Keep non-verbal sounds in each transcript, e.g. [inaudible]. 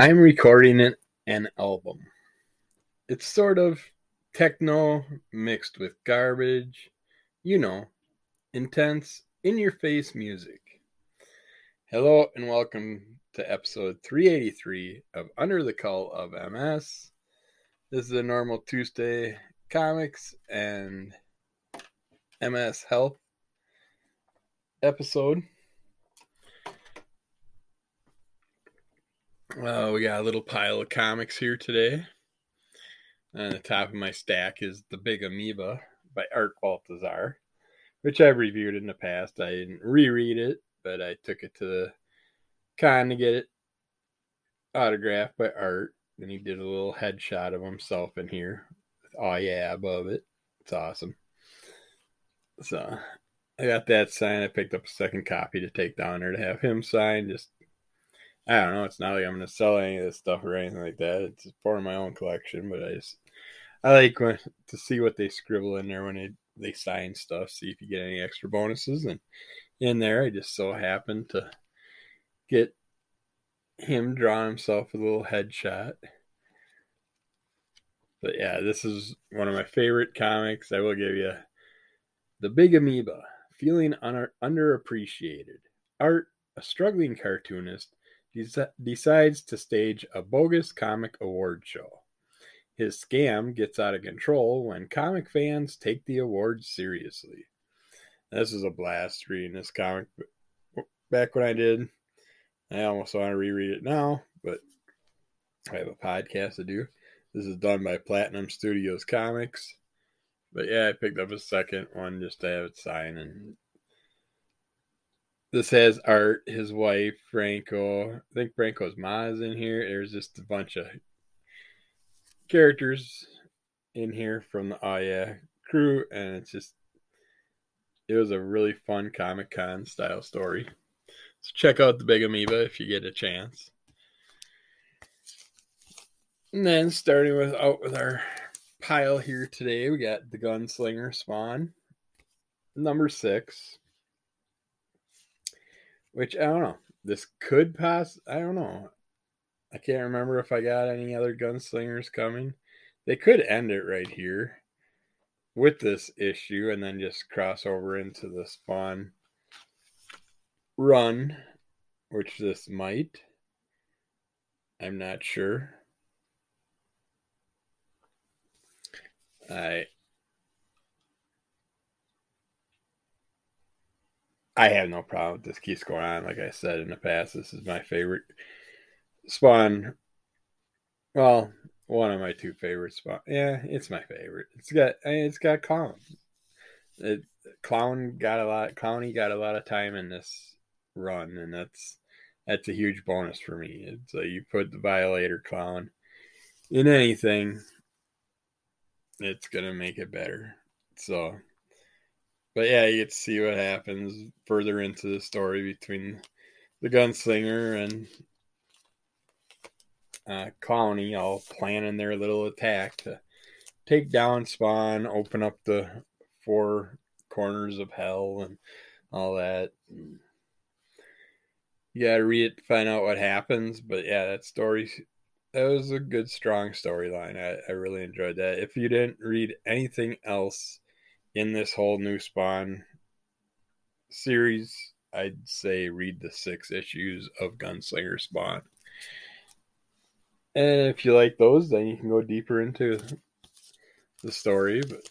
I'm recording it, an album. It's sort of techno mixed with garbage, you know, intense, in your face music. Hello and welcome to episode 383 of Under the Cowl of MS. This is a normal Tuesday comics and MS health episode. Uh, we got a little pile of comics here today. On the top of my stack is The Big Amoeba by Art Baltazar, which I've reviewed in the past. I didn't reread it, but I took it to the con to get it autographed by Art. And he did a little headshot of himself in here oh yeah above it. It's awesome. So I got that signed. I picked up a second copy to take down there to have him sign. Just I don't know. It's not like I'm going to sell any of this stuff or anything like that. It's part of my own collection, but I just I like when, to see what they scribble in there when they they sign stuff. See if you get any extra bonuses. And in there, I just so happened to get him drawing himself a little headshot. But yeah, this is one of my favorite comics. I will give you the Big Amoeba, feeling under, underappreciated. Art, a struggling cartoonist decides to stage a bogus comic award show. His scam gets out of control when comic fans take the awards seriously. This is a blast reading this comic. Back when I did, I almost want to reread it now, but I have a podcast to do. This is done by Platinum Studios Comics. But yeah, I picked up a second one just to have it signed and this has Art, his wife, Franco. I think Franco's ma is in here. There's just a bunch of characters in here from the Oh Yeah crew, and it's just it was a really fun Comic Con style story. So check out the Big Amoeba if you get a chance. And then starting with out with our pile here today, we got the Gunslinger Spawn, number six which I don't know. This could pass. I don't know. I can't remember if I got any other gunslingers coming. They could end it right here with this issue and then just cross over into the spawn run, which this might. I'm not sure. I I have no problem. With this keeps going on. Like I said in the past, this is my favorite Spawn. Well, one of my two favorite Spawn. Yeah, it's my favorite. It's got it's got clown. It, clown got a lot. Clowny got a lot of time in this run, and that's that's a huge bonus for me. It's like you put the Violator clown in anything, it's gonna make it better. So but yeah, you get to see what happens further into the story between the gunslinger and uh, Colony all planning their little attack to take down Spawn, open up the four corners of hell, and all that. You gotta read it to find out what happens. But yeah, that story that was a good, strong storyline. I, I really enjoyed that. If you didn't read anything else in this whole new Spawn series, I'd say read the six issues of Gunslinger Spawn. And if you like those, then you can go deeper into the story. But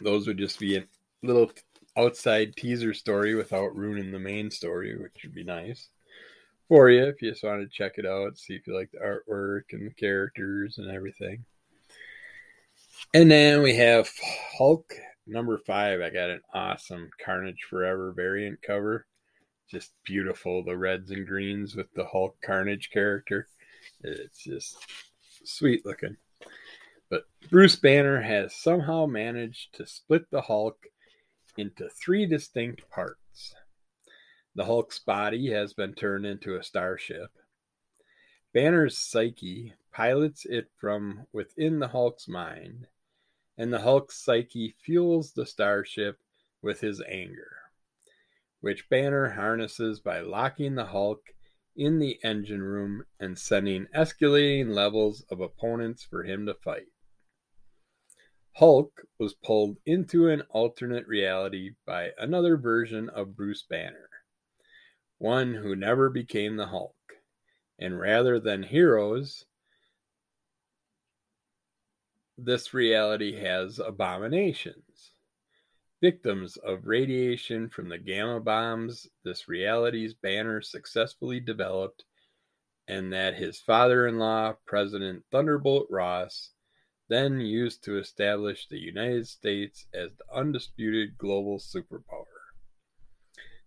those would just be a little outside teaser story without ruining the main story, which would be nice for you if you just want to check it out, see if you like the artwork and the characters and everything. And then we have Hulk number five. I got an awesome Carnage Forever variant cover. Just beautiful. The reds and greens with the Hulk Carnage character. It's just sweet looking. But Bruce Banner has somehow managed to split the Hulk into three distinct parts. The Hulk's body has been turned into a starship. Banner's psyche pilots it from within the Hulk's mind and the Hulk's psyche fuels the starship with his anger, which Banner harnesses by locking the Hulk in the engine room and sending escalating levels of opponents for him to fight. Hulk was pulled into an alternate reality by another version of Bruce Banner, one who never became the Hulk. And rather than heroes, this reality has abominations. Victims of radiation from the gamma bombs this reality's banner successfully developed, and that his father in law, President Thunderbolt Ross, then used to establish the United States as the undisputed global superpower.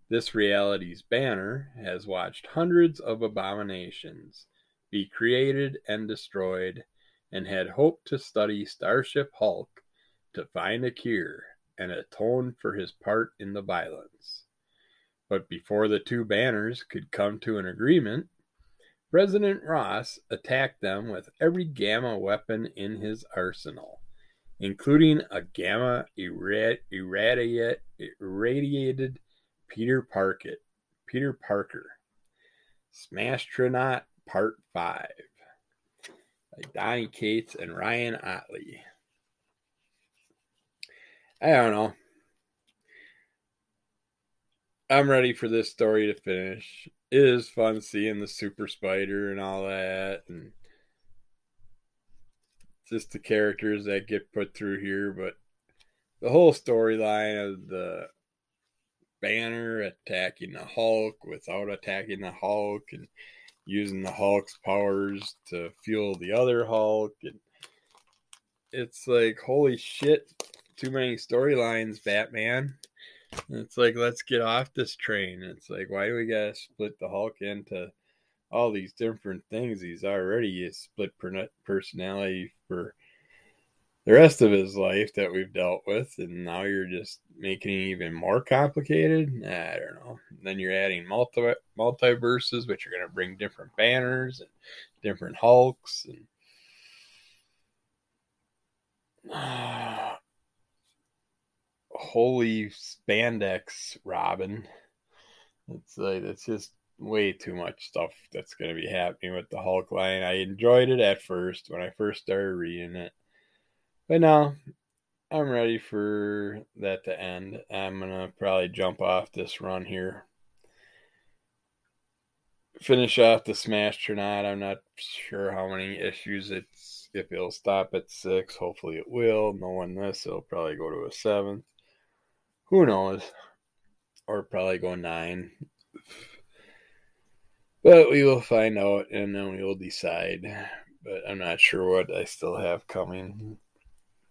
This reality's banner has watched hundreds of abominations be created and destroyed and had hoped to study Starship Hulk to find a cure and atone for his part in the violence. But before the two banners could come to an agreement, President Ross attacked them with every gamma weapon in his arsenal, including a gamma irradiated Peter Parker. Peter Parker. Smashtronaut Part 5 by Donny Cates and Ryan Ottley. I don't know. I'm ready for this story to finish it is fun seeing the super spider and all that and just the characters that get put through here but the whole storyline of the banner attacking the hulk without attacking the hulk and using the hulk's powers to fuel the other hulk and it's like holy shit too many storylines batman it's like let's get off this train. It's like why do we gotta split the Hulk into all these different things? He's already a split personality for the rest of his life that we've dealt with, and now you're just making it even more complicated. I don't know. Then you're adding multi multiverses, which are going to bring different banners and different Hulks and. [sighs] Holy spandex Robin. It's like it's just way too much stuff that's going to be happening with the Hulk line. I enjoyed it at first when I first started reading it, but now I'm ready for that to end. I'm gonna probably jump off this run here. Finish off the Smashtronaut. I'm not sure how many issues it's if it'll stop at six. Hopefully it will. Knowing this, it'll probably go to a seventh. Who knows? Or probably go nine. But we will find out and then we will decide. But I'm not sure what I still have coming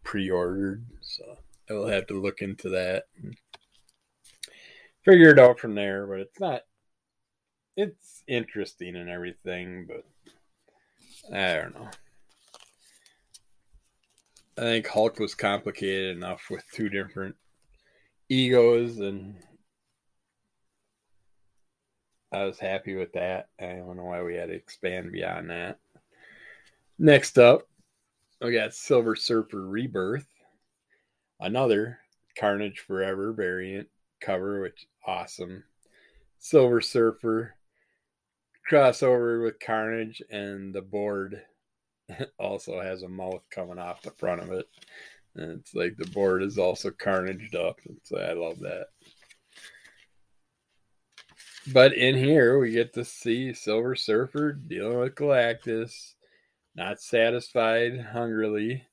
pre ordered. So I will have to look into that and figure it out from there. But it's not, it's interesting and everything. But I don't know. I think Hulk was complicated enough with two different egos and I was happy with that. I don't know why we had to expand beyond that. Next up, Oh, we got Silver Surfer Rebirth, another Carnage Forever variant cover, which awesome. Silver Surfer crossover with Carnage, and the board [laughs] also has a mouth coming off the front of it. And it's like the board is also carnaged up. So I love that. But in here, we get to see Silver Surfer dealing with Galactus, not satisfied hungrily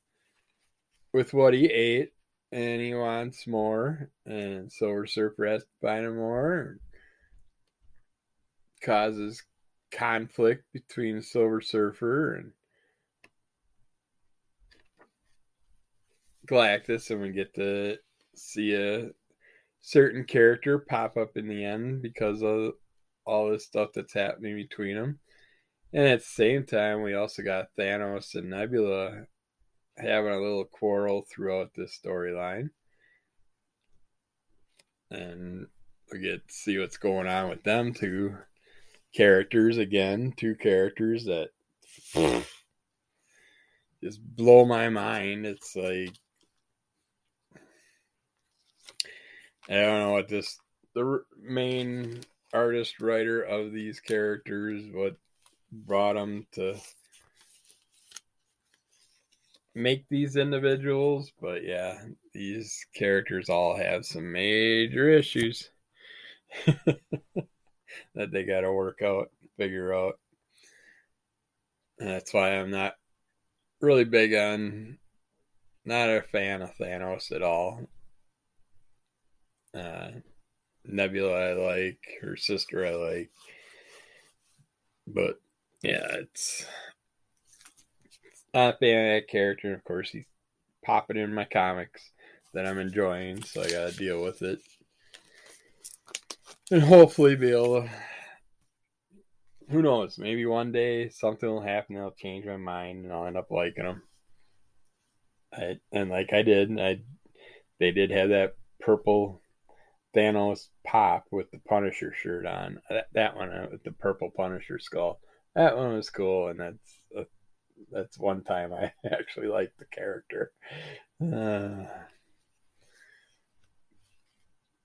with what he ate, and he wants more. And Silver Surfer has to find him more. Causes conflict between Silver Surfer and Galactus, and we get to see a certain character pop up in the end because of all this stuff that's happening between them. And at the same time, we also got Thanos and Nebula having a little quarrel throughout this storyline. And we get to see what's going on with them two characters again, two characters that just blow my mind. It's like I don't know what this the main artist writer of these characters, what brought them to make these individuals, but yeah, these characters all have some major issues [laughs] that they got to work out, figure out. And that's why I'm not really big on, not a fan of Thanos at all. Uh, Nebula I like, her sister I like, but yeah, it's not a fan of that character. Of course, he's popping in my comics that I'm enjoying, so I gotta deal with it. And hopefully be able to who knows, maybe one day something will happen that'll change my mind and I'll end up liking them. I, and like I did, I they did have that purple Thanos pop with the Punisher shirt on. That, that one uh, with the purple Punisher skull. That one was cool, and that's a, that's one time I [laughs] actually liked the character. Uh,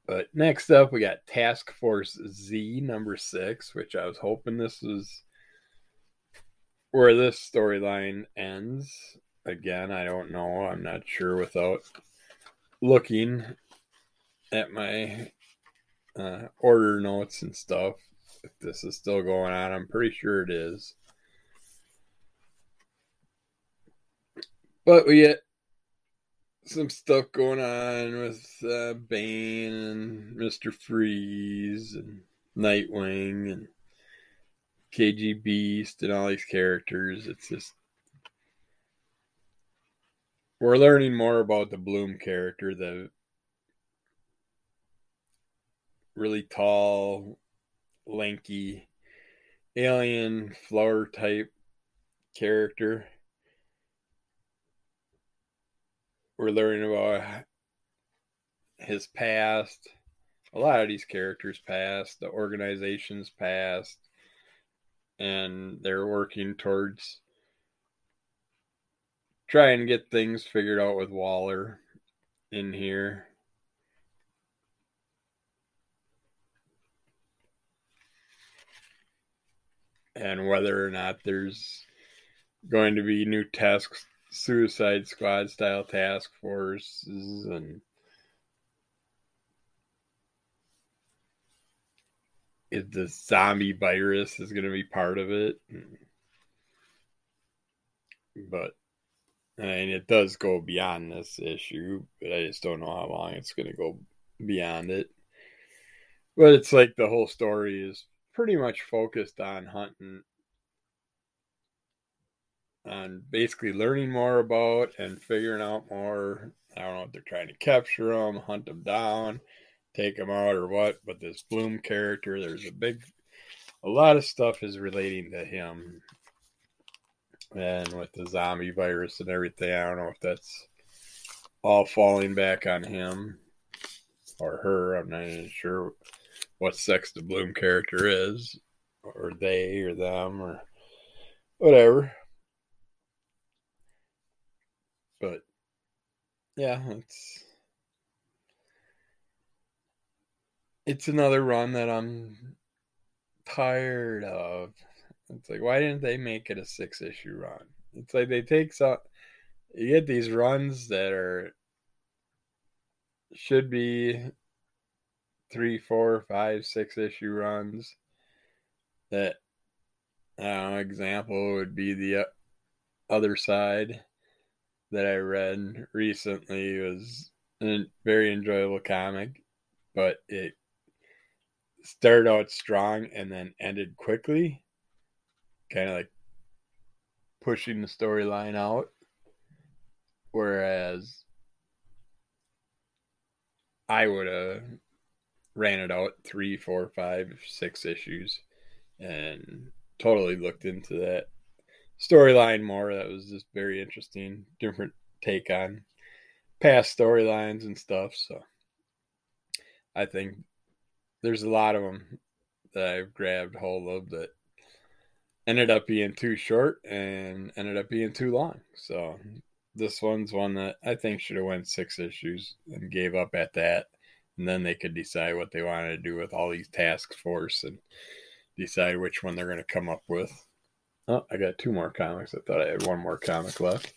but next up, we got Task Force Z number six, which I was hoping this was where this storyline ends. Again, I don't know. I'm not sure without looking at my uh, order notes and stuff. If this is still going on, I'm pretty sure it is. But we get some stuff going on with uh, Bane and Mister Freeze and Nightwing and KG Beast and all these characters. It's just we're learning more about the Bloom character, the really tall, lanky, alien flower type character we're learning about his past, a lot of these characters' past, the organization's past, and they're working towards trying to get things figured out with Waller in here. And whether or not there's going to be new tasks Suicide Squad style task forces and if the zombie virus is going to be part of it. But and it does go beyond this issue, but I just don't know how long it's going to go beyond it. But it's like the whole story is pretty much focused on hunting on basically learning more about and figuring out more. I don't know if they're trying to capture them, hunt them down, take them out, or what. But this Bloom character, there's a big, a lot of stuff is relating to him, and with the zombie virus and everything. I don't know if that's all falling back on him or her. I'm not even sure what sex the Bloom character is, or they, or them, or whatever. But yeah, it's it's another run that I'm tired of. It's like why didn't they make it a six issue run? It's like they take some you get these runs that are should be three, four, five, six issue runs that I example would be the uh, other side that I read recently was a very enjoyable comic, but it started out strong and then ended quickly, kind of like pushing the storyline out. Whereas I would have ran it out three, four, five, six issues and totally looked into that storyline more. That was just very interesting, different take on past storylines and stuff. So I think there's a lot of them that I've grabbed hold of that ended up being too short and ended up being too long. So this one's one that I think should have went six issues and gave up at that And then they could decide what they wanted to do with all these task force and decide which one they're going to come up with. Oh, I got two more comics. I thought I had one more comic left.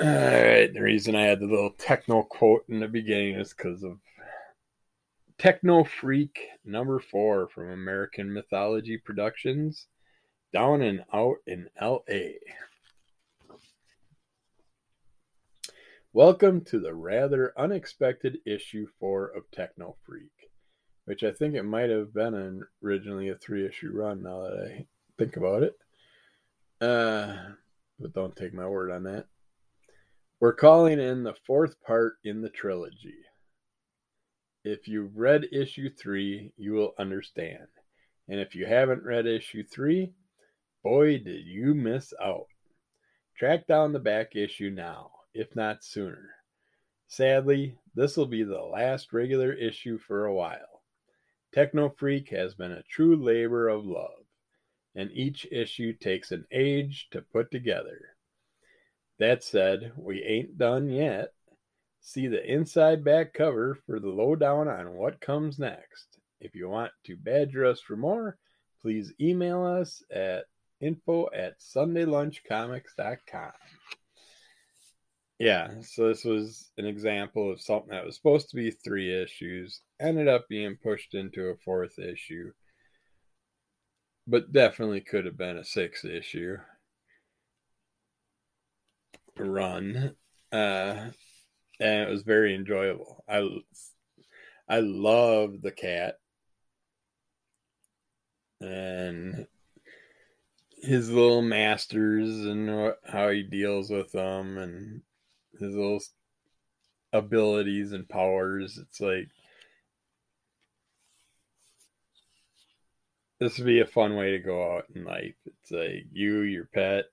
All right. The reason I had the little techno quote in the beginning is because of Techno Freak number four from American Mythology Productions, down and out in LA. Welcome to the rather unexpected issue four of Techno Freak, which I think it might have been originally a three issue run now that I think about it. Uh, but don't take my word on that. We're calling in the fourth part in the trilogy. If you've read issue three, you will understand. And if you haven't read issue three, boy, did you miss out. Track down the back issue now, if not sooner. Sadly, this will be the last regular issue for a while. Techno Freak has been a true labor of love, and each issue takes an age to put together. That said, we ain't done yet. See the inside back cover for the lowdown on what comes next. If you want to badger us for more, please email us at info at sundaylunchcomics.com. Yeah, so this was an example of something that was supposed to be three issues, ended up being pushed into a fourth issue, but definitely could have been a six issue run, uh, and it was very enjoyable. I I love the cat and his little masters and how he deals with them and his little abilities and powers. It's like this would be a fun way to go out in life. It's like you, your pet,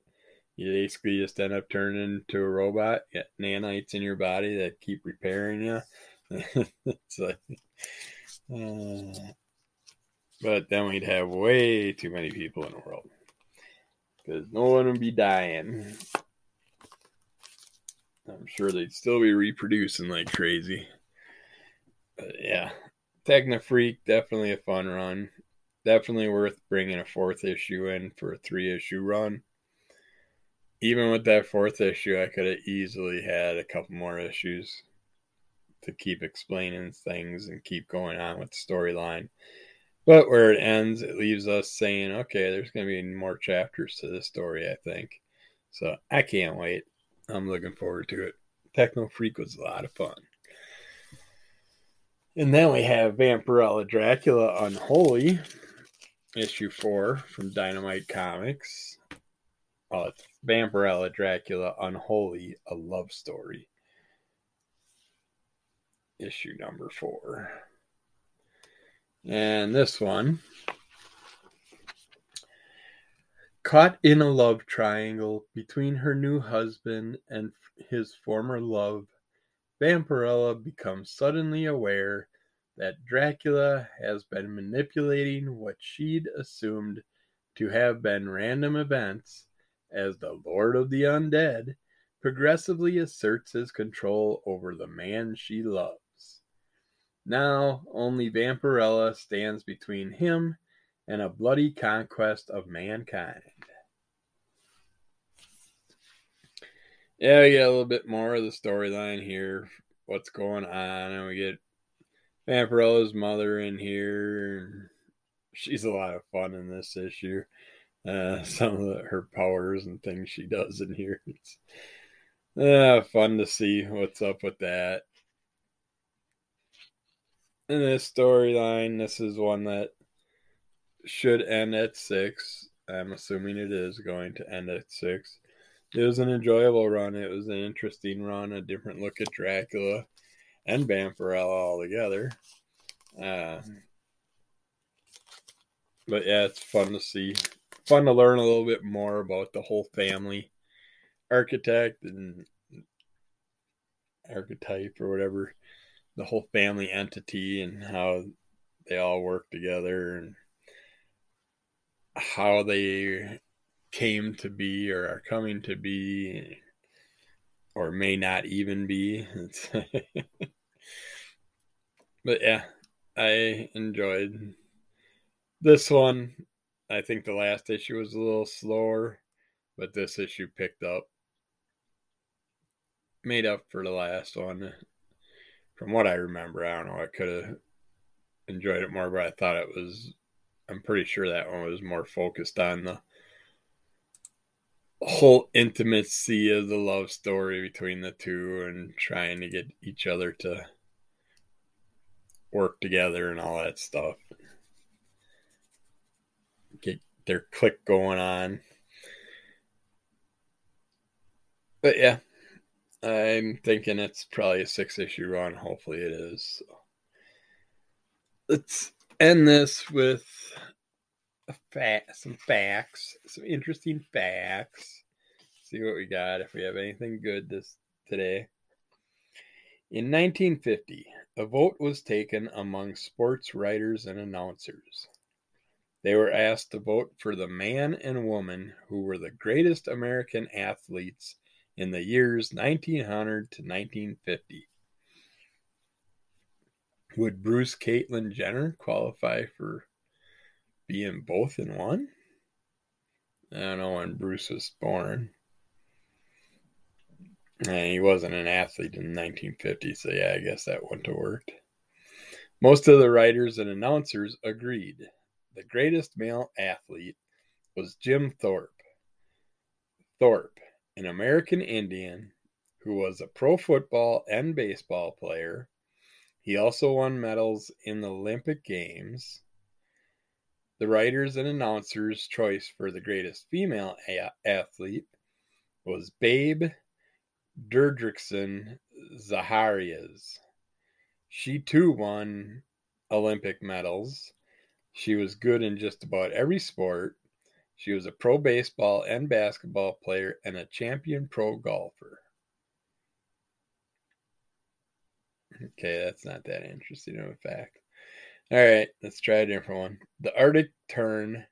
you basically just end up turning into a robot. You got nanites in your body that keep repairing you. [laughs] it's like, uh, but then we'd have way too many people in the world because no one would be dying. I'm sure they'd still be reproducing like crazy. But yeah, Techno Freak definitely a fun run. Definitely worth bringing a fourth issue in for a three issue run even with that fourth issue, I could have easily had a couple more issues to keep explaining things and keep going on with the storyline. But where it ends, it leaves us saying, okay, there's going to be more chapters to this story, I think. So I can't wait. I'm looking forward to it. Techno Freak was a lot of fun. And then we have Vampirella Dracula Unholy, issue four from Dynamite Comics. Oh, it's Vampirella Dracula Unholy, a love story. Issue number four. And this one. Caught in a love triangle between her new husband and his former love, Vampirella becomes suddenly aware that Dracula has been manipulating what she'd assumed to have been random events as the Lord of the Undead, progressively asserts his control over the man she loves. Now, only Vampirella stands between him and a bloody conquest of mankind. Yeah, we get a little bit more of the storyline here, what's going on, and we get Vampirella's mother in here. She's a lot of fun in this issue uh, [laughs] some of the, her powers and things she does in here. It's uh, fun to see what's up with that. In this storyline, this is one that should end at six. I'm assuming it is going to end at six. It was an enjoyable run. It was an interesting run, a different look at Dracula and Vampirella all together. Uh, but yeah, it's fun to see fun to learn a little bit more about the whole family architect and archetype or whatever the whole family entity and how they all work together and how they came to be or are coming to be or may not even be. [laughs] but yeah, I enjoyed this one. I think the last issue was a little slower, but this issue picked up, made up for the last one. From what I remember, I don't know. I could have enjoyed it more, but I thought it was. I'm pretty sure that one was more focused on the whole intimacy of the love story between the two and trying to get each other to work together and all that stuff. Get their click going on. But yeah, I'm thinking it's probably a six issue run. Hopefully it is. Let's end this with a fact, some facts, some interesting facts. See what we got. If we have anything good this today. In 1950, a vote was taken among sports writers and announcers. They were asked to vote for the man and woman who were the greatest American athletes in the years 1900 to 1950. Would Bruce Caitlyn Jenner qualify for being both in one? I don't know when Bruce was born. And he wasn't an athlete in 1950, so yeah, I guess that wouldn't have worked. Most of the writers and announcers agreed. The greatest male athlete was Jim Thorpe. Thorpe, an American Indian who was a pro football and baseball player. He also won medals in the Olympic Games. The writers and announcers' choice for the greatest female a- athlete was Babe Derderickson Zaharias. She too won Olympic medals. She was good in just about every sport. She was a pro baseball and basketball player and a champion pro golfer. Okay, that's not that interesting of a fact. All right, let's try a different one. The Arctic tern.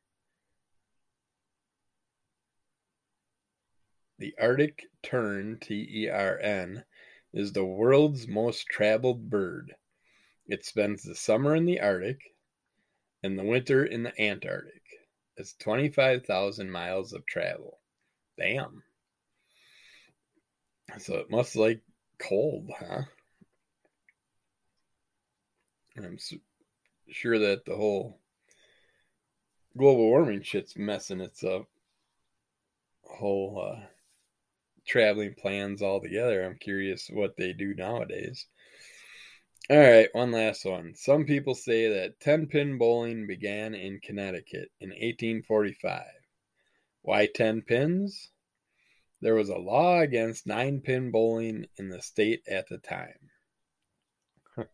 The Arctic tern, T E R N, is the world's most traveled bird. It spends the summer in the Arctic and the winter in the Antarctic. It's 25,000 miles of travel. Damn. So it must like cold, huh? I'm sure that the whole global warming shit's messing its up. Whole uh, traveling plans altogether. I'm curious what they do nowadays. All right, one last one. Some people say that 10 pin bowling began in Connecticut in 1845. Why 10 pins? There was a law against 9 pin bowling in the state at the time. [laughs]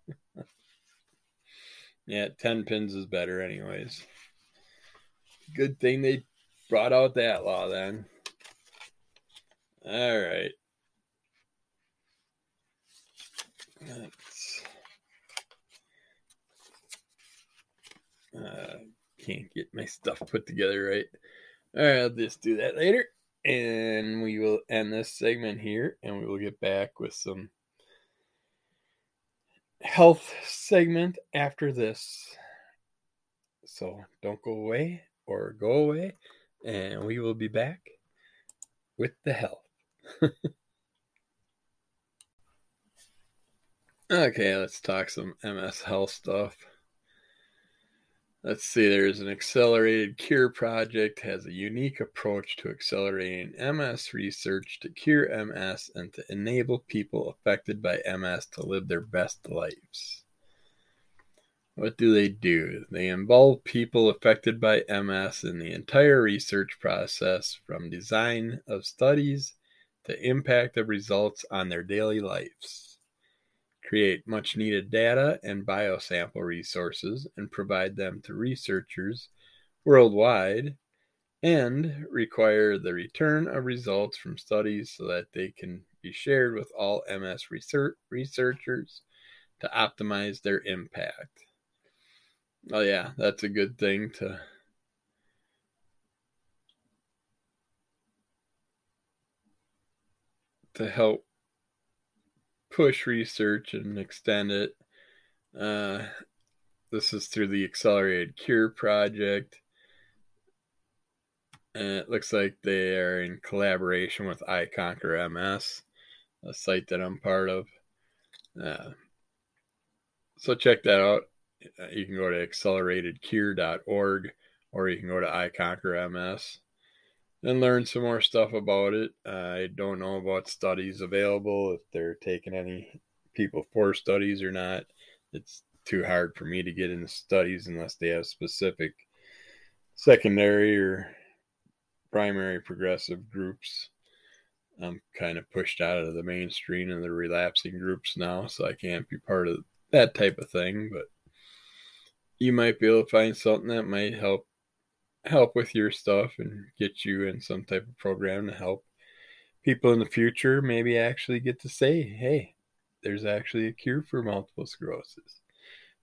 Yeah, 10 pins is better, anyways. Good thing they brought out that law then. All right. Let's, uh, can't get my stuff put together right. All right, I'll just do that later. And we will end this segment here and we will get back with some health segment after this. So don't go away or go away, and we will be back with the health. [laughs] okay, let's talk some MS health stuff. Let's see, there's an accelerated cure project has a unique approach to accelerating MS research to cure MS and to enable people affected by MS to live their best lives. What do they do? They involve people affected by MS in the entire research process from design of studies to impact of results on their daily lives create much needed data and biosample resources and provide them to researchers worldwide, and require the return of results from studies so that they can be shared with all MS research researchers to optimize their impact. Oh, yeah, that's a good thing to. To help push research and extend it. Uh, this is through the Accelerated Cure Project. And it looks like they are in collaboration with I MS, a site that I'm part of. Uh, so check that out. Uh, you can go to acceleratedcure.org or you can go to iConquerMS and learn some more stuff about it. I don't know about studies available, if they're taking any people for studies or not. It's too hard for me to get into studies unless they have specific secondary or primary progressive groups. I'm kind of pushed out of the mainstream and the relapsing groups now, so I can't be part of that type of thing. But you might be able to find something that might help help with your stuff and get you in some type of program to help people in the future maybe actually get to say, hey, there's actually a cure for multiple sclerosis.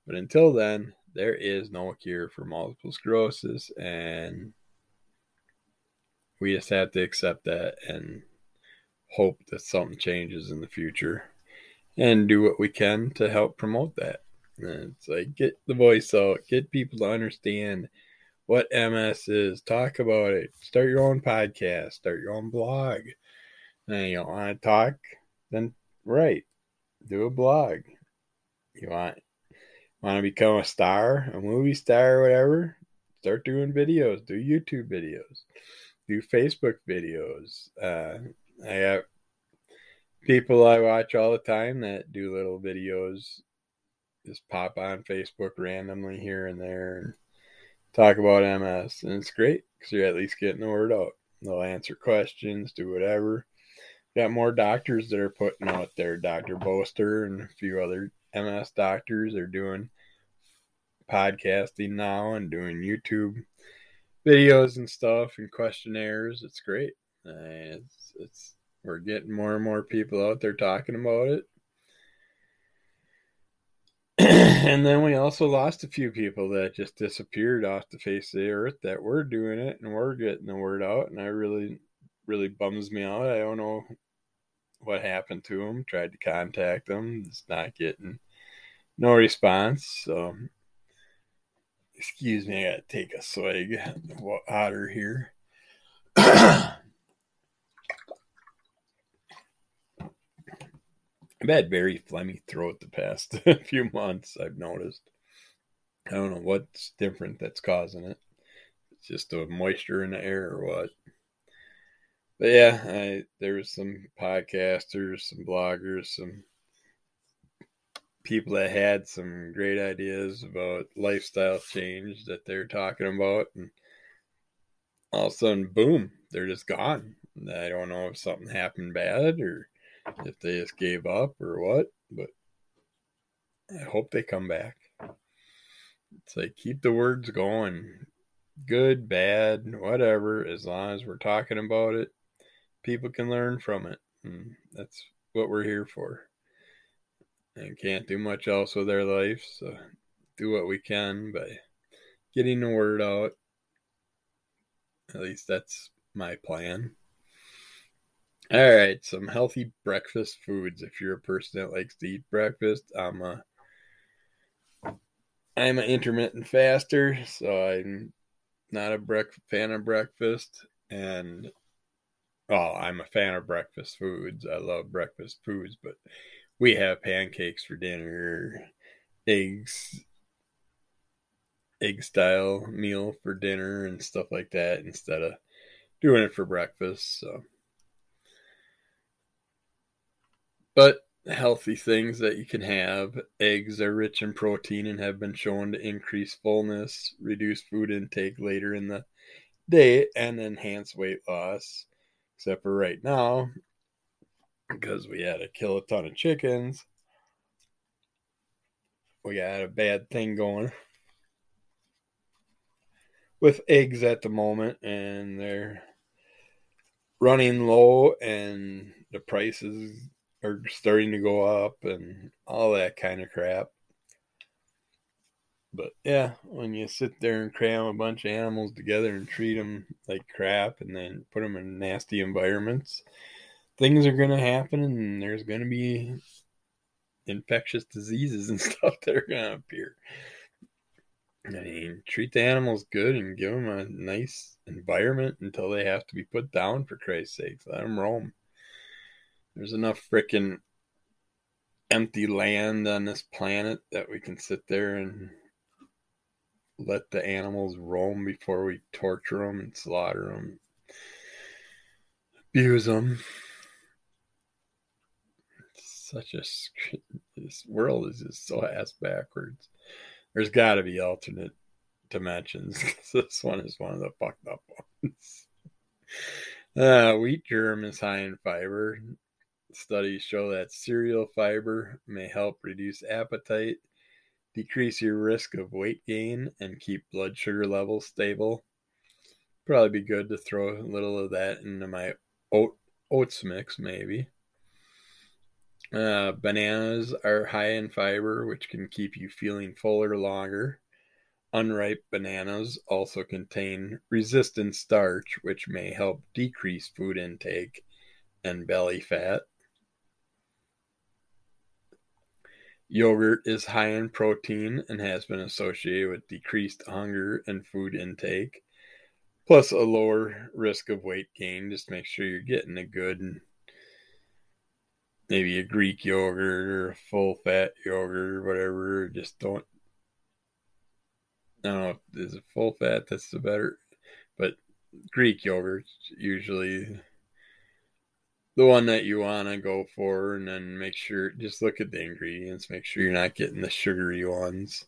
But until then, there is no cure for multiple sclerosis, and we just have to accept that and hope that something changes in the future and do what we can to help promote that. And it's like get the voice out, get people to understand what MS is, talk about it, start your own podcast, start your own blog. And you don't want to talk, then write, do a blog. You want want to become a star, a movie star, or whatever? Start doing videos, do YouTube videos, do Facebook videos. Uh, I have people I watch all the time that do little videos, just pop on Facebook randomly here and there talk about MS, and it's great because you're at least getting the word out. They'll answer questions, do whatever. Got more doctors that are putting out there. Dr. Boster and a few other MS doctors are doing podcasting now and doing YouTube videos and stuff and questionnaires. It's great. Uh, it's it's we're getting more and more people out there talking about it. And then we also lost a few people that just disappeared off the face of the earth that were doing it and we're getting the word out. And I really, really bums me out. I don't know what happened to them. Tried to contact them, it's not getting no response. So, excuse me, I gotta take a swig of water here. [clears throat] I've had very phlegmy throat the past [laughs] few months, I've noticed. I don't know what's different that's causing it. It's just the moisture in the air or what. But yeah, I, there was some podcasters, some bloggers, some people that had some great ideas about lifestyle change that they're talking about, and all of a sudden, boom, they're just gone. I don't know if something happened bad or if they just gave up or what, but I hope they come back. It's like keep the words going. Good, bad, whatever, as long as we're talking about it, people can learn from it. And that's what we're here for. And can't do much else with their life, so do what we can by getting the word out. At least that's my plan. All right, some healthy breakfast foods. If you're a person that likes to eat breakfast, I'm a I'm an intermittent faster, so I'm not a brec- fan of breakfast. And oh, I'm a fan of breakfast foods. I love breakfast foods, but we have pancakes for dinner, eggs, egg style meal for dinner, and stuff like that instead of doing it for breakfast. So. But healthy things that you can have eggs are rich in protein and have been shown to increase fullness, reduce food intake later in the day, and enhance weight loss. Except for right now, because we had to kill a ton of chickens, we got a bad thing going with eggs at the moment, and they're running low, and the prices are starting to go up and all that kind of crap. But yeah, when you sit there and cram a bunch of animals together and treat them like crap and then put them in nasty environments, things are going to happen and there's going to be infectious diseases and [laughs] stuff that are going to appear. I mean, treat the animals good and give them a nice environment until they have to be put down, for Christ's sake. Let them roam. There's enough freaking empty land on this planet that we can sit there and let the animals roam before we torture them and slaughter them, abuse them. It's such a this world is just so ass backwards. There's got to be alternate dimensions [laughs] this one is one of the fucked up ones. [laughs] Uh, wheat germ is high in fiber. Studies show that cereal fiber may help reduce appetite decrease your risk of weight gain, and keep blood sugar levels stable. Probably be good to throw a little of that into my oat, oats mix, maybe. Uh, bananas are high in fiber, which can keep you feeling fuller longer. Unripe bananas also contain resistant starch, which may help decrease food intake and belly fat. Yogurt is high in protein and has been associated with decreased hunger and food intake, plus a lower risk of weight gain. Just make sure you're getting a good, maybe a Greek yogurt or a full fat yogurt or whatever. Just don't. I don't know. If is it full fat? That's the better. But Greek yogurt usually the one that you want to go for and then make sure just look at the ingredients make sure you're not getting the sugary ones.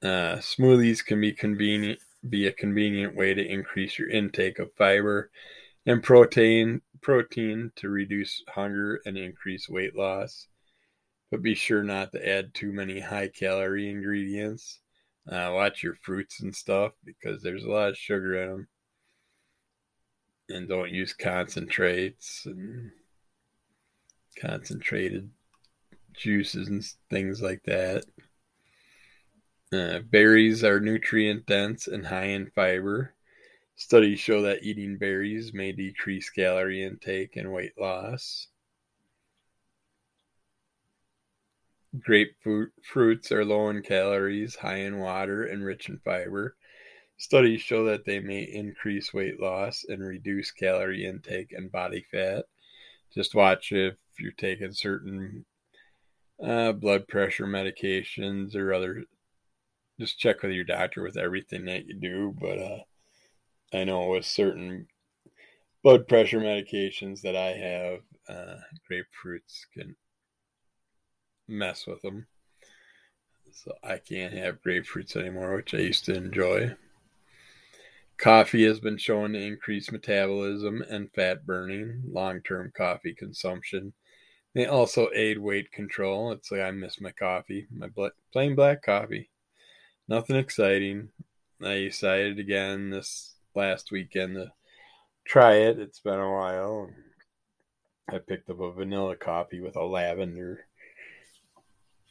Uh, smoothies can be convenient be a convenient way to increase your intake of fiber and protein protein to reduce hunger and increase weight loss. But be sure not to add too many high calorie ingredients. Uh, watch your fruits and stuff because there's a lot of sugar in them and don't use concentrates and concentrated juices and things like that. Uh, berries are nutrient dense and high in fiber. Studies show that eating berries may decrease calorie intake and weight loss. Grapefruit fruits are low in calories, high in water, and rich in fiber. Studies show that they may increase weight loss and reduce calorie intake and body fat. Just watch if you're taking certain uh, blood pressure medications or other. Just check with your doctor with everything that you do. But uh, I know with certain blood pressure medications that I have, uh, grapefruits can mess with them. So I can't have grapefruits anymore, which I used to enjoy. Coffee has been shown to increase metabolism and fat burning. Long term coffee consumption may also aid weight control. It's like I miss my coffee, my plain black coffee. Nothing exciting. I decided again this last weekend to try it. It's been a while. I picked up a vanilla coffee with a lavender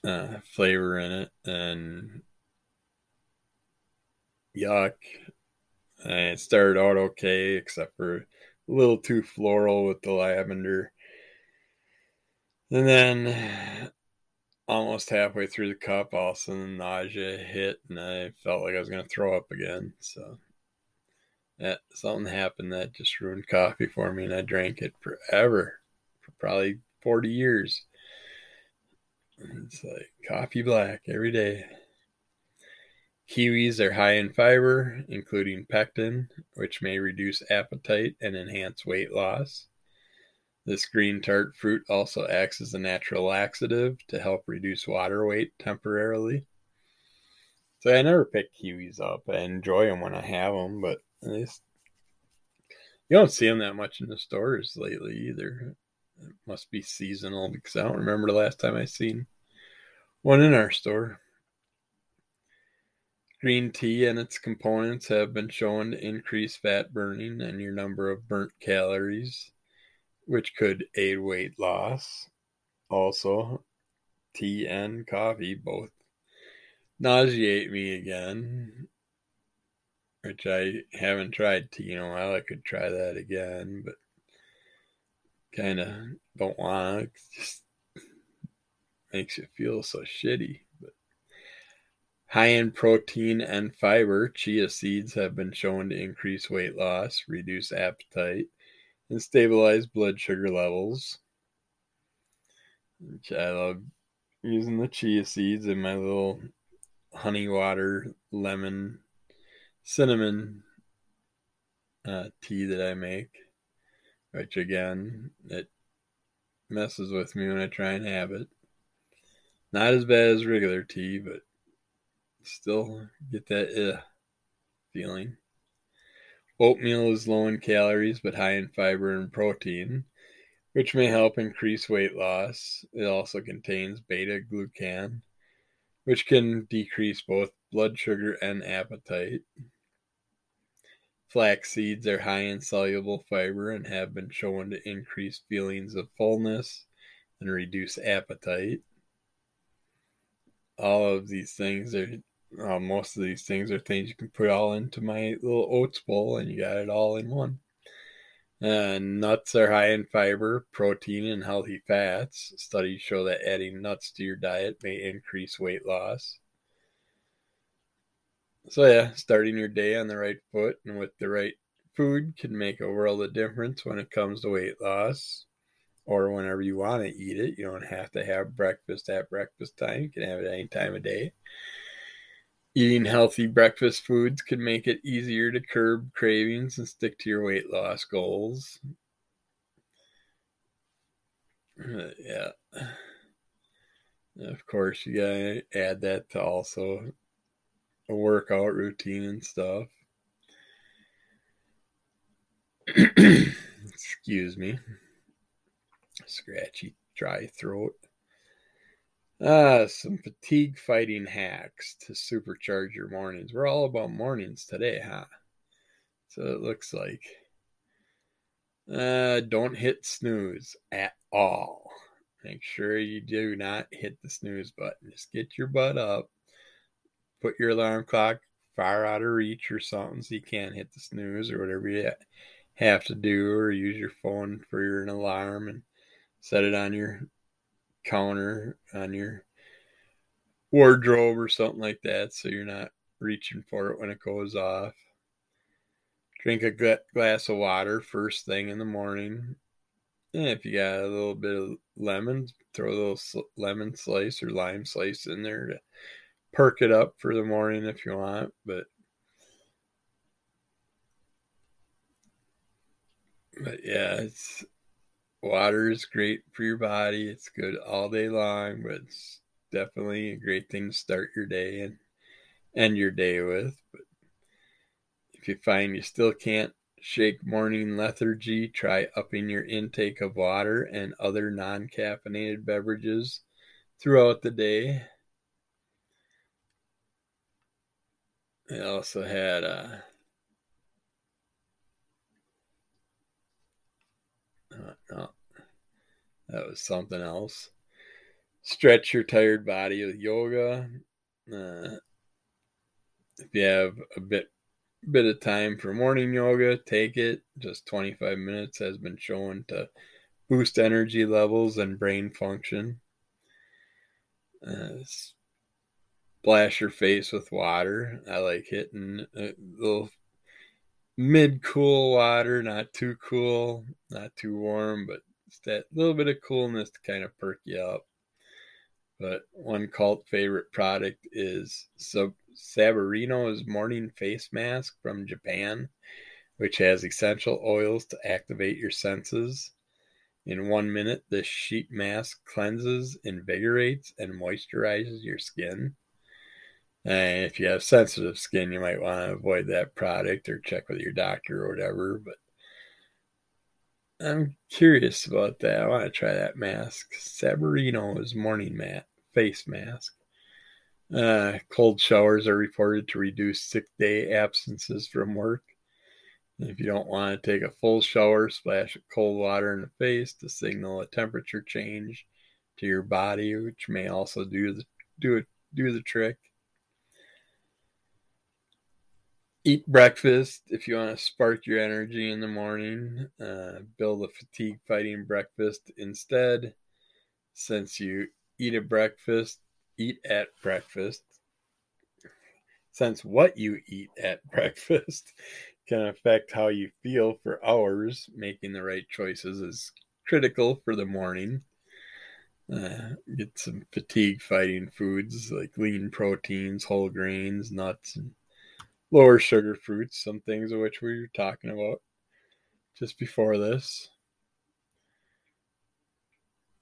uh, flavor in it, and yuck. And it started out okay, except for a little too floral with the lavender. And then almost halfway through the cup, all of a sudden nausea hit, and I felt like I was going to throw up again. So that something happened that just ruined coffee for me, and I drank it forever, for probably 40 years. It's like coffee black every day. Kiwis are high in fiber, including pectin, which may reduce appetite and enhance weight loss. This green tart fruit also acts as a natural laxative to help reduce water weight temporarily. So I never pick kiwis up. I enjoy them when I have them, but you don't see them that much in the stores lately either. It must be seasonal because I don't remember the last time I seen one in our store. Green tea and its components have been shown to increase fat burning and your number of burnt calories, which could aid weight loss. Also, tea and coffee both nauseate me again, which I haven't tried tea in a while. I could try that again, but kind of don't want to. Just makes you feel so shitty. High in protein and fiber, chia seeds have been shown to increase weight loss, reduce appetite, and stabilize blood sugar levels. Which I love using the chia seeds in my little honey water lemon cinnamon uh, tea that I make, which again, it messes with me when I try and have it. Not as bad as regular tea, but still get that uh, feeling. Oatmeal is low in calories but high in fiber and protein, which may help increase weight loss. It also contains beta glucan, which can decrease both blood sugar and appetite. Flax seeds are high in soluble fiber and have been shown to increase feelings of fullness and reduce appetite. All of these things are, well, most of these things are things you can put all into my little oats bowl and you got it all in one. Uh, nuts are high in fiber, protein, and healthy fats. Studies show that adding nuts to your diet may increase weight loss. So yeah, starting your day on the right foot and with the right food can make a world of difference when it comes to weight loss or whenever you want to eat it. You don't have to have breakfast at breakfast time. You can have it any time of day. Eating healthy breakfast foods can make it easier to curb cravings and stick to your weight loss goals. Uh, yeah. Of course, you gotta add that to also a workout routine and stuff. [clears throat] Excuse me. Scratchy, dry throat. Ah, some fatigue fighting hacks to supercharge your mornings. We're all about mornings today, huh? So it looks like. Uh, don't hit snooze at all. Make sure you do not hit the snooze button. Just get your butt up put your alarm clock far out of reach or something so you can't hit the snooze or whatever you have to do or use your phone for your alarm and set it on your counter on your wardrobe or something like that so you're not reaching for it when it goes off. Drink a glass of water first thing in the morning. And if you got a little bit of lemon throw a little lemon slice or lime slice in there to perk it up for the morning if you want, but but yeah, it's water is great for your body. It's good all day long, but it's definitely a great thing to start your day and end your day with. But if you find you still can't shake morning lethargy, try upping your intake of water and other non caffeinated beverages throughout the day. They also had uh, uh, no, that was something else. Stretch your tired body with yoga. Uh, if you have a bit bit of time for morning yoga, take it. Just 25 minutes has been shown to boost energy levels and brain function. Uh, splash your face with water. I like hitting a little mid cool water, not too cool, not too warm, but it's that little bit of coolness to kind of perk you up. But one cult favorite product is Sab- Saborino's morning face mask from Japan, which has essential oils to activate your senses. In one minute, this sheet mask cleanses, invigorates, and moisturizes your skin. And if you have sensitive skin, you might want to avoid that product or check with your doctor or whatever. But I'm curious about that. I want to try that mask. Saborino's morning mat face mask. Uh, cold showers are reported to reduce sick day absences from work. If you don't want to take a full shower, splash cold water in the face to signal a temperature change to your body, which may also do the do it do the trick. Eat breakfast if you want to spark your energy in the morning. Uh, build a fatigue fighting breakfast instead, since you eat at breakfast, eat at breakfast. Since what you eat at [laughs] breakfast can affect how you feel for hours, making the right choices is critical for the morning. Uh, get some fatigue fighting foods like lean proteins, whole grains, nuts, and lower sugar fruits, some things of which we were talking about just before this.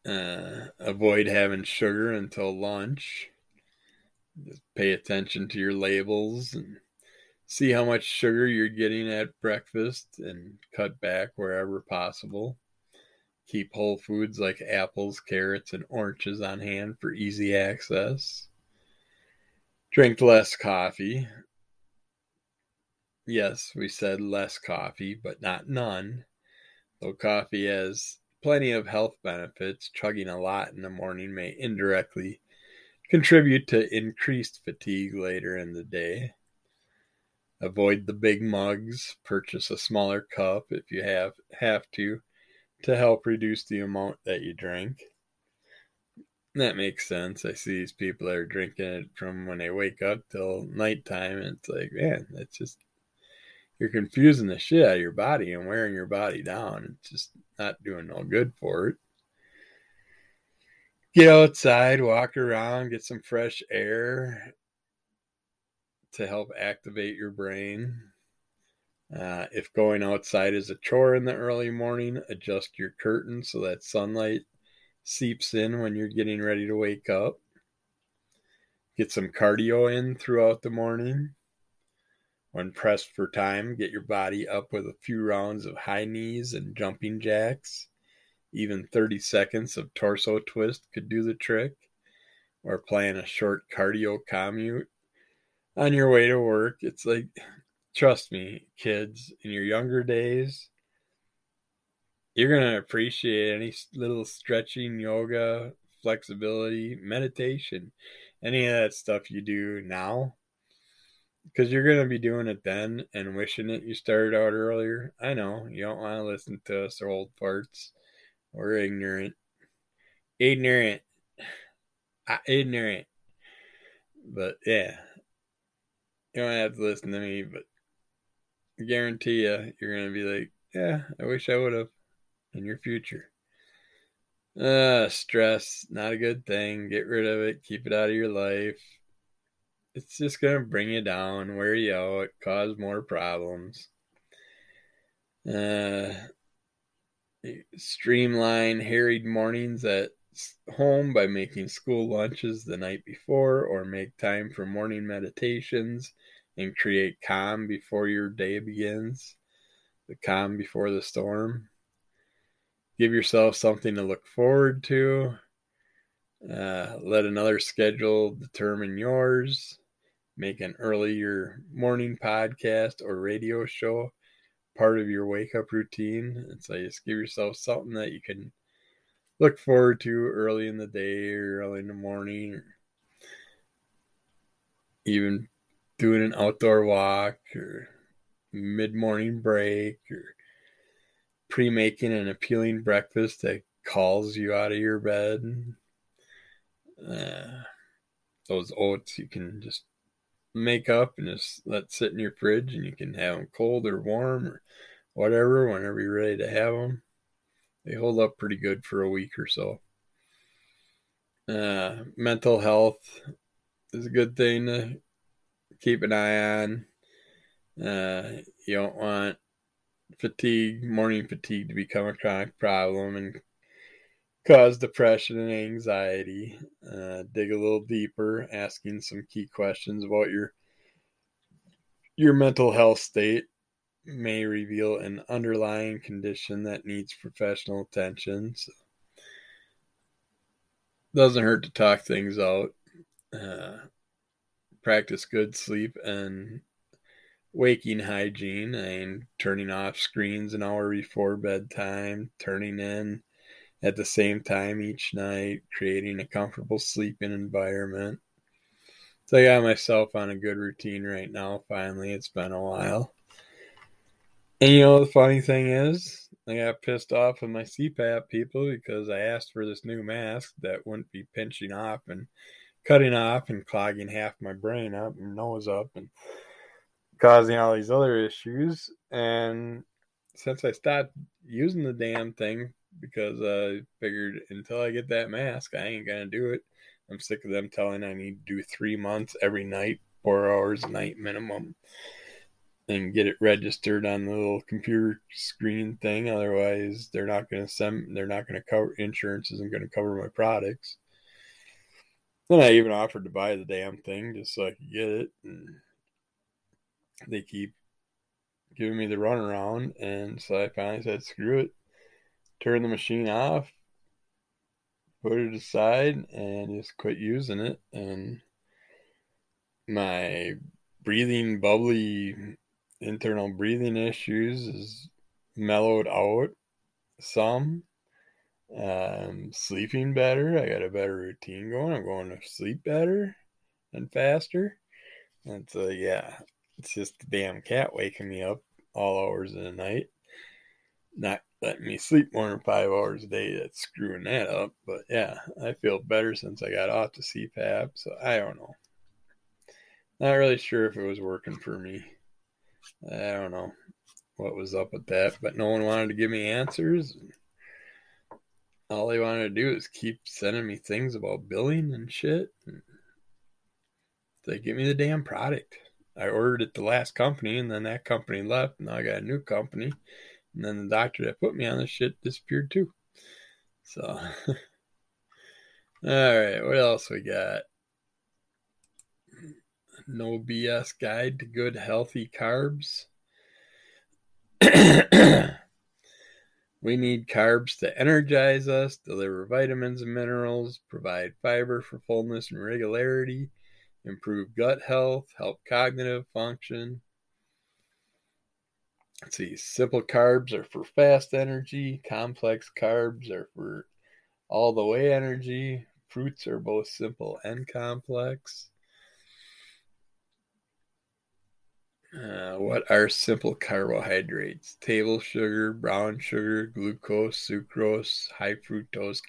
Uh, avoid having sugar until lunch. Just pay attention to your labels and see how much sugar you're getting at breakfast and cut back wherever possible. Keep whole foods like apples, carrots, and oranges on hand for easy access. Drink less coffee. Yes, we said less coffee, but not none. Though coffee has plenty of health benefits, chugging a lot in the morning may indirectly contribute to increased fatigue later in the day. Avoid the big mugs. Purchase a smaller cup if you have have to to help reduce the amount that you drink. That makes sense. I see these people that are drinking it from when they wake up till nighttime, and it's like, man, that's just you're confusing the shit out of your body and wearing your body down. It's just not doing no good for it. Get outside, walk around, get some fresh air to help activate your brain. Uh, if going outside is a chore in the early morning, adjust your curtain so that sunlight seeps in when you're getting ready to wake up. Get some cardio in throughout the morning. When pressed for time, get your body up with a few rounds of high knees and jumping jacks. Even 30 seconds of torso twist could do the trick. Or plan a short cardio commute on your way to work. It's like, [sighs] trust me, kids, in your younger days, you're going to appreciate any little stretching, yoga, flexibility, meditation, any of that stuff you do now because you're going to be doing it then and wishing it you started out earlier. I know you don't want to listen to us old parts. We're ignorant. Ignorant. Uh, ignorant. But yeah, you don't have to listen to me, but I guarantee you, you're going to be like, yeah, I wish I would have in your future. Uh, stress, not a good thing. Get rid of it. Keep it out of your life it's just going to bring you down, wear you out, cause more problems. Uh, streamline harried mornings at home by making school lunches the night before or make time for morning meditations and create calm before your day begins. The calm before the storm. Give yourself something to look forward to. Uh, let another schedule determine yours. Make an earlier morning podcast or radio show part of your wake up routine. And so just give yourself something that you can look forward to early in the day or early in the morning or even doing an outdoor walk or mid morning break or pre making an appealing breakfast that calls you out of your bed. Uh, those oats you can just make up and just let sit in your fridge and you can have them cold or warm or whatever whenever you're ready to have them. They hold up pretty good for a week or so. Uh, mental health is a good thing to keep an eye on. Uh, you don't want fatigue, morning fatigue, to become a chronic problem and cause depression and anxiety. Uh, dig a little deeper, asking some key questions about your your mental health state may reveal an underlying condition that needs professional attention. So, doesn't hurt to talk things out. Uh, practice good sleep and waking hygiene and turning off screens an hour before bedtime, turning in at the same time each night, creating a comfortable sleeping environment. So I got myself on a good routine right now. Finally, it's been a while. And you know the funny thing is, I got pissed off with my CPAP people because I asked for this new mask that wouldn't be pinching off and cutting off and clogging half my brain up and nose up and causing all these other issues. And since I stopped using the damn thing because I figured until I get that mask, I ain't gonna do it. I'm sick of them telling I need to do three months every night, four hours a night minimum, and get it registered on the little computer screen thing. Otherwise, they're not gonna send. They're not gonna cover. Insurance isn't gonna cover my products. Then I even offered to buy the damn thing just so I could get it, and they keep giving me the runaround. And so I finally said, screw it, turn the machine off, put it aside, and just quit using it. And my breathing, bubbly, internal breathing issues is mellowed out some. Um, sleeping better. I got a better routine going. I'm going to sleep better and faster. And so, yeah, it's just the damn cat waking me up all hours of the night. Not letting me sleep more than five hours a day. That's screwing that up. But yeah, I feel better since I got off the CPAP. So I don't know. Not really sure if it was working for me. I don't know what was up with that, but no one wanted to give me answers. All they wanted to do is keep sending me things about billing and shit. They give me the damn product. I ordered it the last company, and then that company left. And now I got a new company, and then the doctor that put me on this shit disappeared too. So, [laughs] all right, what else we got? No BS guide to good healthy carbs. [coughs] we need carbs to energize us, deliver vitamins and minerals, provide fiber for fullness and regularity, improve gut health, help cognitive function. Let's see, simple carbs are for fast energy, complex carbs are for all the way energy. Fruits are both simple and complex. Uh, what are simple carbohydrates? Table sugar, brown sugar, glucose, sucrose, high fructose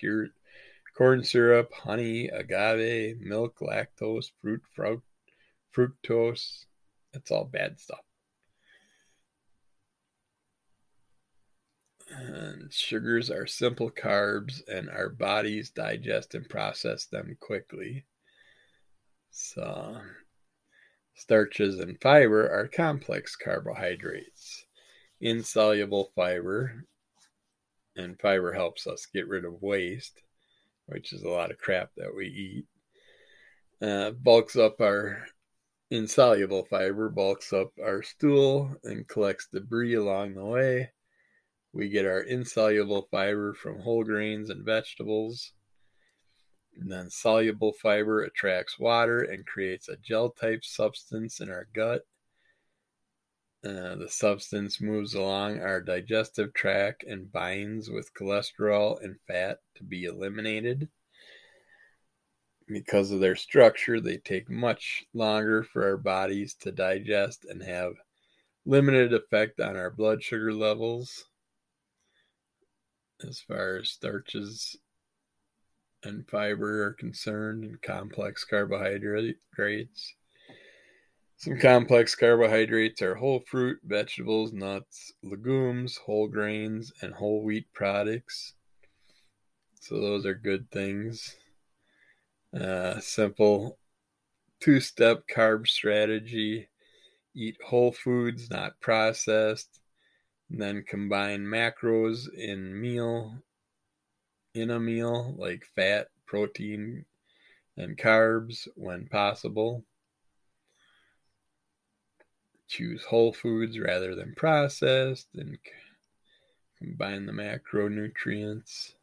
corn syrup, honey, agave, milk, lactose, fruit, fruit, fructose. That's all bad stuff. And sugars are simple carbs, and our bodies digest and process them quickly. So, starches and fiber are complex carbohydrates. Insoluble fiber, and fiber helps us get rid of waste which is a lot of crap that we eat. Uh, bulks up our insoluble fiber, bulks up our stool, and collects debris along the way. We get our insoluble fiber from whole grains and vegetables. And then soluble fiber attracts water and creates a gel type substance in our gut. Uh, the substance moves along our digestive tract and binds with cholesterol and fat to be eliminated. Because of their structure, they take much longer for our bodies to digest and have limited effect on our blood sugar levels as far as starches and fiber are concerned and complex carbohydrates. Some complex carbohydrates are whole fruit, vegetables, nuts, legumes, whole grains, and whole wheat products. So those are good things. Uh, simple two step carb strategy eat whole foods, not processed. Then combine macros in meal in a meal like fat, protein, and carbs when possible. Choose whole foods rather than processed and combine the macronutrients.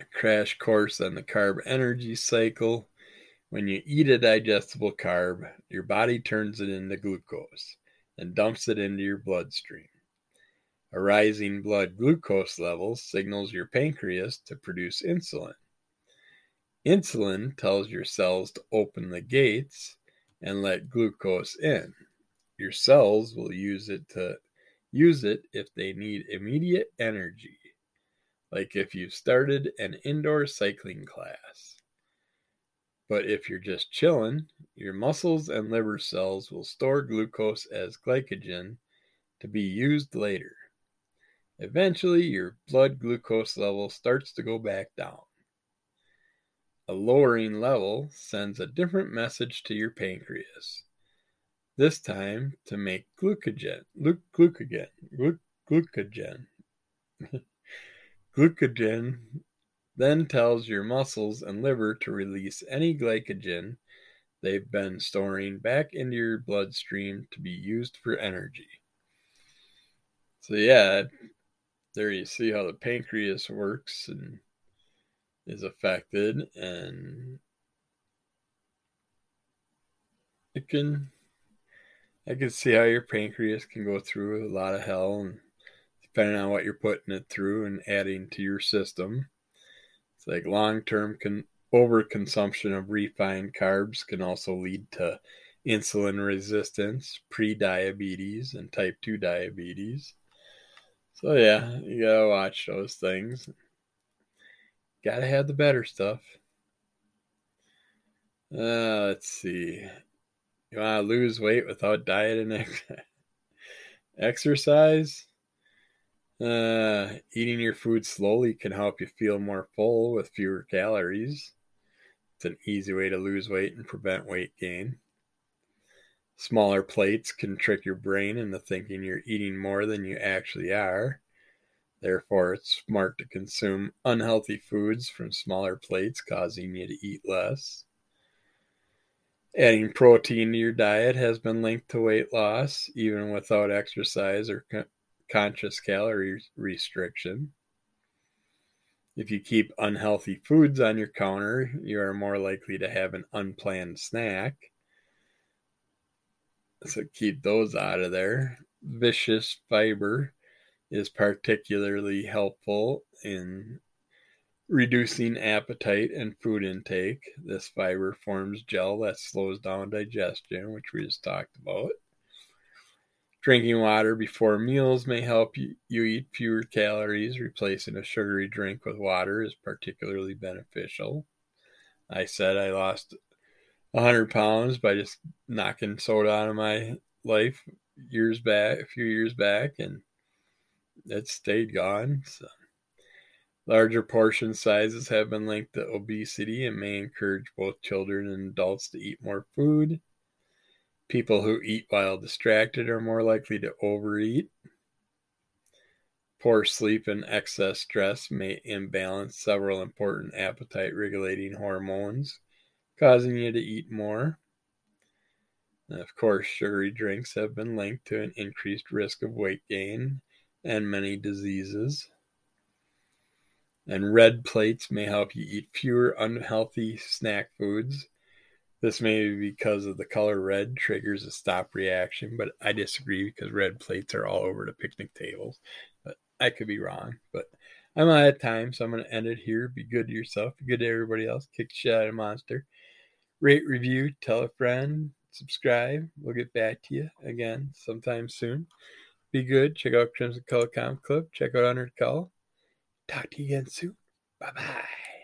A crash course on the carb energy cycle. When you eat a digestible carb, your body turns it into glucose and dumps it into your bloodstream. A rising blood glucose level signals your pancreas to produce insulin. Insulin tells your cells to open the gates and let glucose in. Your cells will use it to use it if they need immediate energy, like if you've started an indoor cycling class. But if you're just chilling, your muscles and liver cells will store glucose as glycogen to be used later. Eventually, your blood glucose level starts to go back down. A lowering level sends a different message to your pancreas. This time to make glucogen, glucogen, glucogen. [laughs] glucogen then tells your muscles and liver to release any glycogen they've been storing back into your bloodstream to be used for energy. So, yeah, there you see how the pancreas works and is affected and it can I can see how your pancreas can go through a lot of hell and depending on what you're putting it through and adding to your system. It's like long-term con- overconsumption of refined carbs can also lead to insulin resistance, pre-diabetes and type 2 diabetes. So yeah, you gotta watch those things. Gotta have the better stuff. Uh, let's see. You want to lose weight without diet and ex- exercise? Uh, eating your food slowly can help you feel more full with fewer calories. It's an easy way to lose weight and prevent weight gain. Smaller plates can trick your brain into thinking you're eating more than you actually are. Therefore, it's smart to consume unhealthy foods from smaller plates, causing you to eat less. Adding protein to your diet has been linked to weight loss, even without exercise or conscious calorie restriction. If you keep unhealthy foods on your counter, you are more likely to have an unplanned snack. So keep those out of there. Vicious fiber is particularly helpful in reducing appetite and food intake. This fiber forms gel that slows down digestion, which we just talked about. Drinking water before meals may help you, eat fewer calories. Replacing a sugary drink with water is particularly beneficial. I said I lost 100 pounds by just knocking soda out of my life years back, a few years back, and it stayed gone. So. Larger portion sizes have been linked to obesity and may encourage both children and adults to eat more food. People who eat while distracted are more likely to overeat. Poor sleep and excess stress may imbalance several important appetite regulating hormones, causing you to eat more. And of course, sugary drinks have been linked to an increased risk of weight gain and many diseases. And red plates may help you eat fewer unhealthy snack foods. This may be because of the color red triggers a stop reaction, but I disagree because red plates are all over the picnic tables. But I could be wrong. But I'm out of time, so I'm going to end it here. Be good to yourself, be good to everybody else. Kick shit out of monster. Rate, review, tell a friend, subscribe. We'll get back to you again sometime soon. Be good. Check out Crimson Color Comic Club. Check out Under the Cowl. Talk to you again soon. Bye bye.